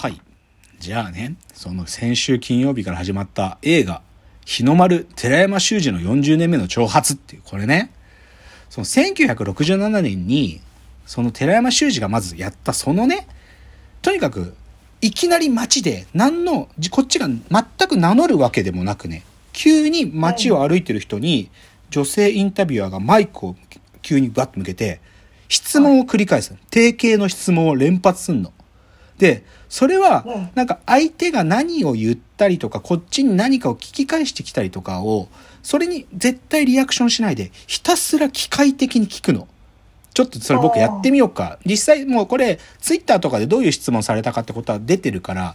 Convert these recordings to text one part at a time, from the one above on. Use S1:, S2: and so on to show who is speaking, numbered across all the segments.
S1: はい。じゃあね、その先週金曜日から始まった映画、日の丸寺山修司の40年目の挑発っていう、これね、その1967年に、その寺山修司がまずやったそのね、とにかく、いきなり街で、何の、こっちが全く名乗るわけでもなくね、急に街を歩いてる人に、女性インタビュアーがマイクを急にバッと向けて、質問を繰り返す。定型の質問を連発すんの。で、それは、なんか相手が何を言ったりとか、こっちに何かを聞き返してきたりとかを、それに絶対リアクションしないで、ひたすら機械的に聞くの。ちょっとそれ僕やってみようか。実際もうこれ、ツイッターとかでどういう質問されたかってことは出てるから、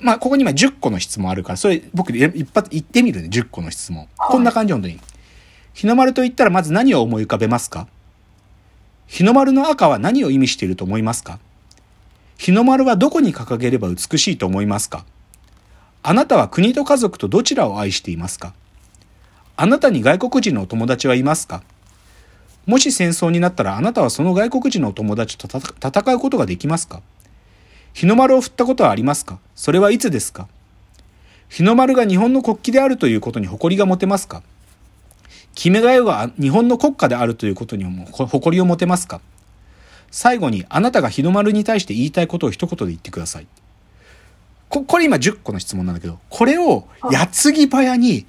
S1: まあ、ここに今10個の質問あるから、それ僕一発言ってみるね、10個の質問。こんな感じ、本当に。日の丸と言ったらまず何を思い浮かべますか？日の丸の赤は何を意味していると思いますか？日の丸はどこに掲げれば美しいと思いますか？あなたは国と家族とどちらを愛していますか？あなたに外国人のお友達はいますか？もし戦争になったらあなたはその外国人のお友達と戦うことができますか？日の丸を振ったことはありますか？それはいつですか？日の丸が日本の国旗であるということに誇りが持てますか？決めが代が日本の国家であるということにも誇りを持てますか？最後にあなたが日の丸に対して言いたいことを一言で言ってください。こ、これ今10個の質問なんだけど、これを矢継ぎ早に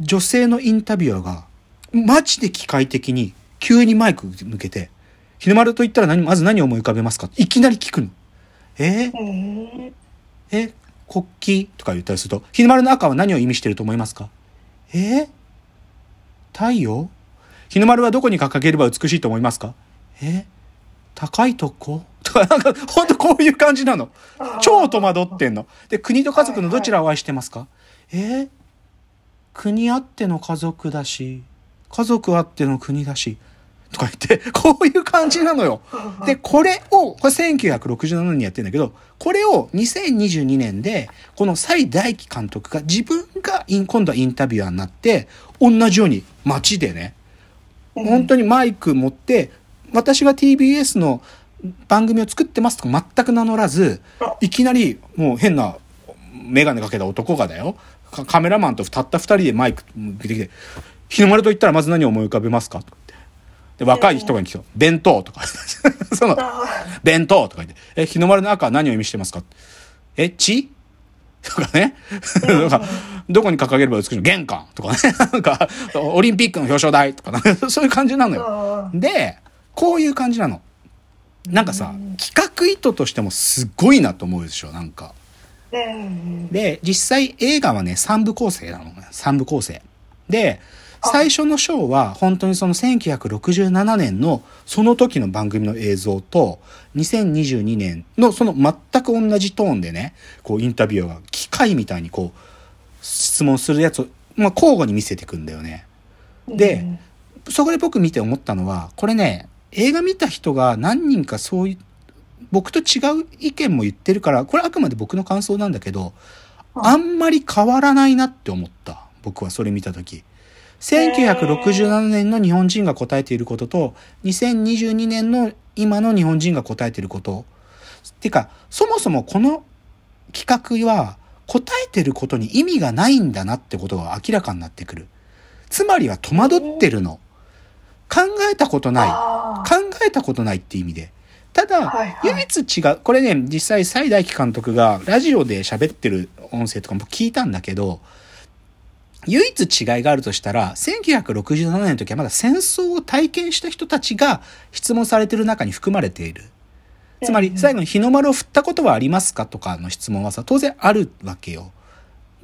S1: 女性のインタビュアーがマジで機械的に急にマイク向けて、日の丸と言ったら何、まず何を思い浮かべますか？いきなり聞くの。えー、え？国旗とか言ったりすると、日の丸の赤は何を意味してると思いますか？えー、太陽？日の丸はどこに掲げれば美しいと思いますか？え高いとこ？とか、なんか、ほんとこういう感じなの。超戸惑ってんの。で、国と家族のどちらを愛してますか、はいはい、え？ー、国あっての家族だし、家族あっての国だし、とか言って、こういう感じなのよ。で、これを、これ1967年にやってんだけど、これを2022年で、この蔡大輝監督が自分が今度はインタビュアーになって、同じように街でね、本当にマイク持って、私が TBS の番組を作ってますとか全く名乗らず、いきなりもう変なメガネかけた男がだよ。カメラマンとたった二人でマイク出てきて、日の丸と言ったらまず何を思い浮かべますか？とか言って。で、若い人が来て、弁当とか。その、弁当とか言って。え、日の丸の赤は何を意味してますか？え、血？とかね。なんか、どこに掲げれば美しいの？玄関とかね。なんか、オリンピックの表彰台とか、そういう感じなのよ。で、こういう感じなの。なんかさ、企画意図としてもすごいなと思うでしょ、なんか。で、実際映画はね、3部構成なの。3部構成。で、最初のショーは本当にその1967年のその時の番組の映像と2022年のその全く同じトーンでね、こうインタビュアーが機械みたいにこう質問するやつを、まあ、交互に見せていくんだよね。で、そこで僕見て思ったのは、これね、映画見た人が何人かそういう、僕と違う意見も言ってるから、これあくまで僕の感想なんだけど、あんまり変わらないなって思った。僕はそれ見たとき。1967年の日本人が答えていることと、2022年の今の日本人が答えていること。ってか、そもそもこの企画は答えてることに意味がないんだなってことが明らかになってくる。つまりは戸惑ってるの。考えたことない。考えたことないって意味で。ただ、はいはい、唯一違う、これね、実際、西大輝監督がラジオで喋ってる音声とかも聞いたんだけど、唯一違いがあるとしたら、1967年の時はまだ戦争を体験した人たちが質問されてる中に含まれている。つまり、最後に日の丸を振ったことはありますかとかの質問はさ、当然あるわけよ。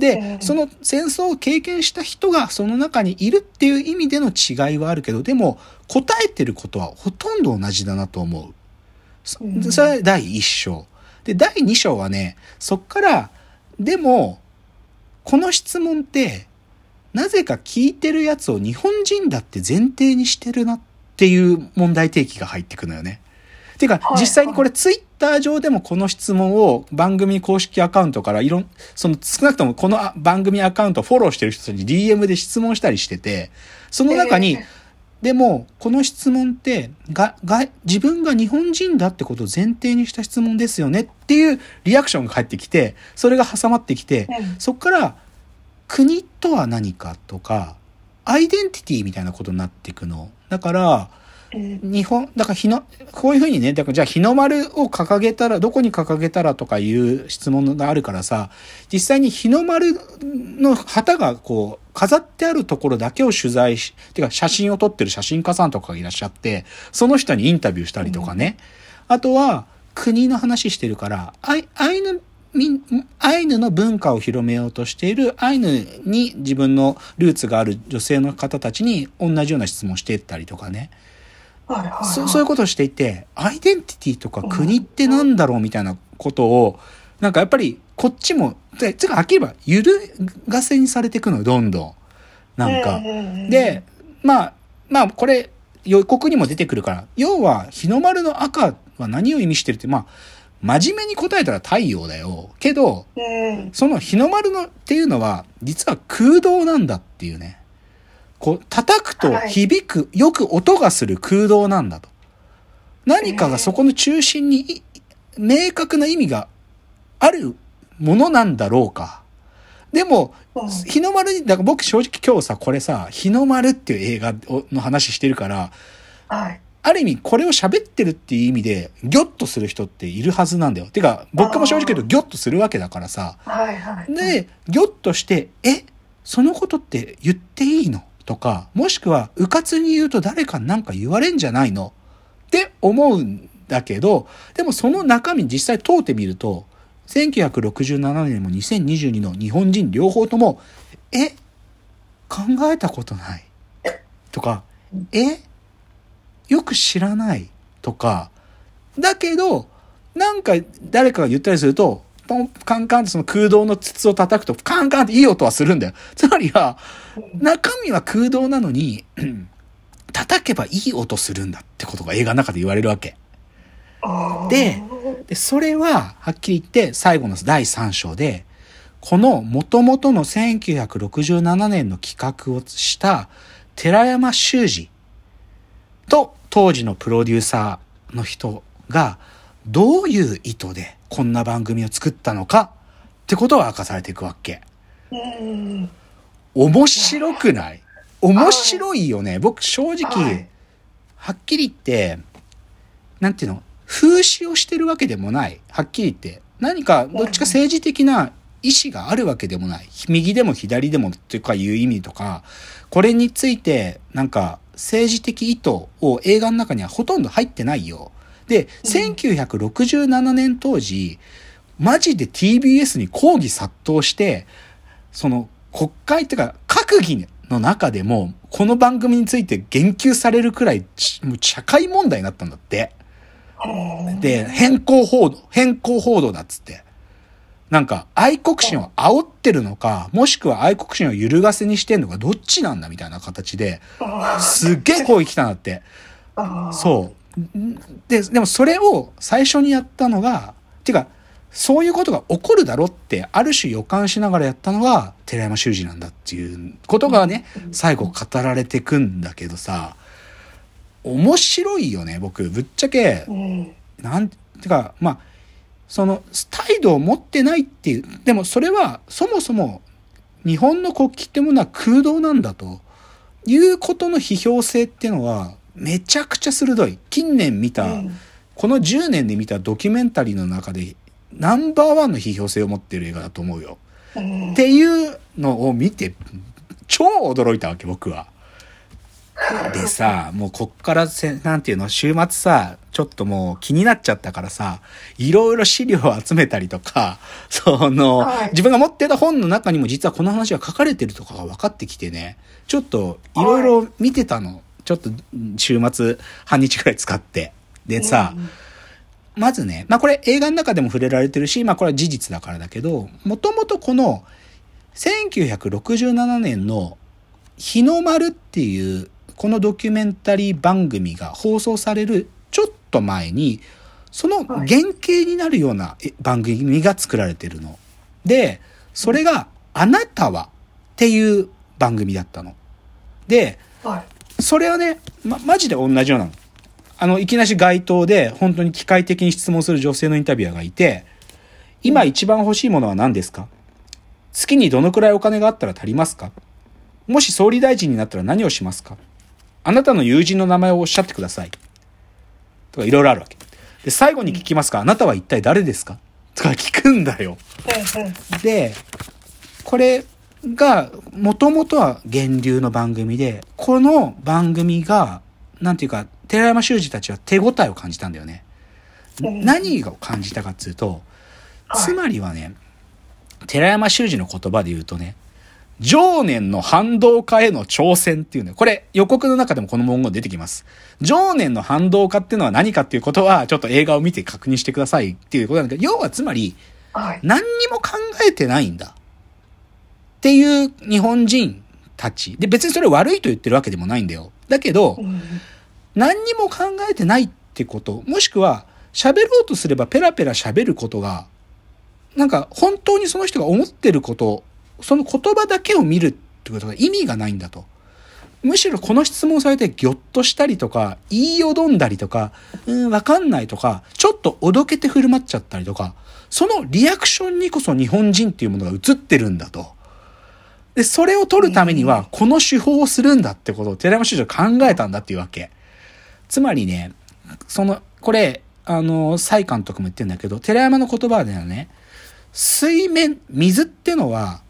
S1: で、その戦争を経験した人がその中にいるっていう意味での違いはあるけど、でも答えてることはほとんど同じだなと思う。それは第一章。で、第二章はね、そっから、でも、この質問って、なぜか聞いてるやつを日本人だって前提にしてるなっていう問題提起が入ってくのよね。ていうか、実際にこれツイッター上でもこの質問を番組公式アカウントからいろん、その少なくともこの番組アカウントをフォローしてる人たちに DM で質問したりしてて、その中に、でも、この質問って、が、が、自分が日本人だってことを前提にした質問ですよねっていうリアクションが返ってきて、それが挟まってきて、
S2: うん
S1: そっから、国とは何かとか、アイデンティティみたいなことになっていくの。だから、
S2: うん
S1: 日本、だから日の、こういうふうにね、だからじゃあ日の丸を掲げたら、どこに掲げたらとかいう質問があるからさ、実際に日の丸の旗がこう、飾ってあるところだけを取材し、てか写真を撮ってる写真家さんとかがいらっしゃって、その人にインタビューしたりとかね。あとは、国の話してるから、アイアイヌ、アイヌの文化を広めようとしているアイヌに自分のルーツがある女性の方たちに同じような質問していったりとかね。
S2: はいはいはい
S1: そそういうことをしていて、アイデンティティとか国ってなんだろうみたいなことを、なんかやっぱりこっちも、てかはっきり言えば揺るがせにされていくのよ、どんどん。なんかで、まあ、まあこれ予告にも出てくるから、要は日の丸の赤は何を意味してるって、まあ、真面目に答えたら太陽だよ。けど、
S2: うん
S1: その日の丸のっていうのは、実は空洞なんだっていうね。こう、叩くと響く、よく音がする空洞なんだと。何かがそこの中心にい、明確な意味があるものなんだろうか。でも、
S2: うん
S1: 日の丸に、だから僕正直今日さ、これさ、日の丸っていう映画をの話してるから、
S2: はい
S1: ある意味これを喋ってるっていう意味で、ギョッとする人っているはずなんだよ。てか、僕も正直言うとギョッとするわけだからさ。
S2: はいはい
S1: で、ギョッとして、え、そのことって言っていいの？とか、もしくは、うかつに言うと誰かになんか言われんじゃないの？って思うんだけど、でもその中身実際問うてみると、1967年も2022の日本人両方とも、え、考えたことないとか、え、よく知らないとか、だけど、なんか誰かが言ったりすると、ポン、カンカンってその空洞の筒を叩くと、カンカンっていい音はするんだよ。つまりは、中身は空洞なのに、叩けばいい音するんだってことが映画の中で言われるわけ。でで、それは、はっきり言って、最後の第3章で、この元々の1967年の企画をした寺山修司と当時のプロデューサーの人がどういう意図でこんな番組を作ったのか？ってことが明かされていくわけ。
S2: うん
S1: 面白くない？面白いよね。僕正直、
S2: は
S1: っきり言って、なんていうの？風刺をしてるわけでもない。はっきり言って。何か、どっちか政治的な意思があるわけでもない。右でも左でもというかいう意味とか、これについて、なんか、政治的意図を映画の中にはほとんど入ってないよ。で、1967年当時、マジで TBS に抗議殺到して、その国会っていうか閣議の中でもこの番組について言及されるくらいちもう社会問題になったんだって。で、変更報道、変更報道だっつって。なんか愛国心を煽ってるのか、もしくは愛国心を揺るがせにしてんのか、どっちなんだみたいな形で、すっげえ声来たんだって。そう。んで、でもそれを最初にやったのが、てか、そういうことが起こるだろって、ある種予感しながらやったのが、寺山修司なんだっていうことがね、最後語られてくんだけどさ、面白いよね、僕。ぶっちゃけ、
S2: うん
S1: なんてか、まあ、その、態度を持ってないっていう、でもそれは、そもそも、日本の国旗ってものは空洞なんだということの批評性っていうのは、めちゃくちゃ鋭い。近年見た、
S2: うん
S1: この10年で見たドキュメンタリーの中で、ナンバーワンの批評性を持ってる映画だと思うよ。
S2: うん
S1: っていうのを見て、超驚いたわけ、僕は。でさ、もうこっからせ、なんていうの、週末さ、ちょっともう気になっちゃったからさ、いろいろ資料を集めたりとか、その、
S2: はい
S1: 自分が持ってた本の中にも実はこの話が書かれてるとかが分かってきてね、ちょっといろいろ見てたの。ちょっと週末半日くらい使って。でさ、まずね、まあこれ映画の中でも触れられてるし、まあこれは事実だからだけど、もともとこの1967年の日の丸っていうこのドキュメンタリー番組が放送されるちょっと前に、その原型になるようなえ番組が作られてるの。で、それがあなたはっていう番組だったの。で、
S2: はい
S1: それはね、ま、マジで同じようなの。あの、いきなし街頭で本当に機械的に質問する女性のインタビュアーがいて、今一番欲しいものは何ですか？月にどのくらいお金があったら足りますか？もし総理大臣になったら何をしますか？あなたの友人の名前をおっしゃってください。とかいろいろあるわけ。で、最後に聞きますか？あなたは一体誰ですか？とか聞くんだよ。で、これが、もともとは源流の番組で、この番組が、なんていうか、寺山修司たちは手応えを感じたんだよね。
S2: うん
S1: 何を感じたかっつうと、
S2: はい
S1: つまりはね、寺山修司の言葉で言うとね、常年の反動化への挑戦っていうね、これ予告の中でもこの文言出てきます。常年の反動化っていうのは何かっていうことは、ちょっと映画を見て確認してくださいっていうことなんだけど、要はつまり、
S2: はい。
S1: 何にも考えてないんだ。っていう日本人たち。で、別にそれ悪いと言ってるわけでもないんだよ。だけど
S2: う、ん
S1: 何にも考えてないってこと、もしくは、喋ろうとすればペラペラ喋ることが、なんか本当にその人が思ってること、その言葉だけを見るってことが意味がないんだと。むしろこの質問されてギョッとしたりとか、言いよどんだりとか、うん、わかんないとか、ちょっとおどけて振る舞っちゃったりとか、そのリアクションにこそ日本人っていうものが映ってるんだと。で、それを取るためには、この手法をするんだってことを寺山修司は考えたんだっていうわけ。つまりね、その、これ、あの、蔡監督も言ってんだけど、寺山の言葉ではね、水面、水ってのは、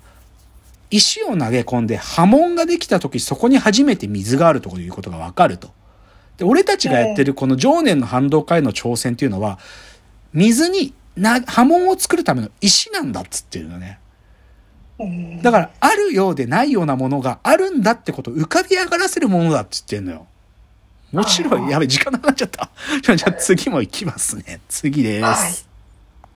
S1: 石を投げ込んで波紋ができた時そこに初めて水があるということがわかると。で、俺たちがやってるこの常年の反動化への挑戦っていうのは、水にな波紋を作るための石なんだっつってるのね。
S2: うん
S1: だから、あるようでないようなものがあるんだってことを浮かび上がらせるものだっつってんのよ。面白い。やべ、時間なくなっちゃった。じゃあ次も行きますね。次です。
S2: はい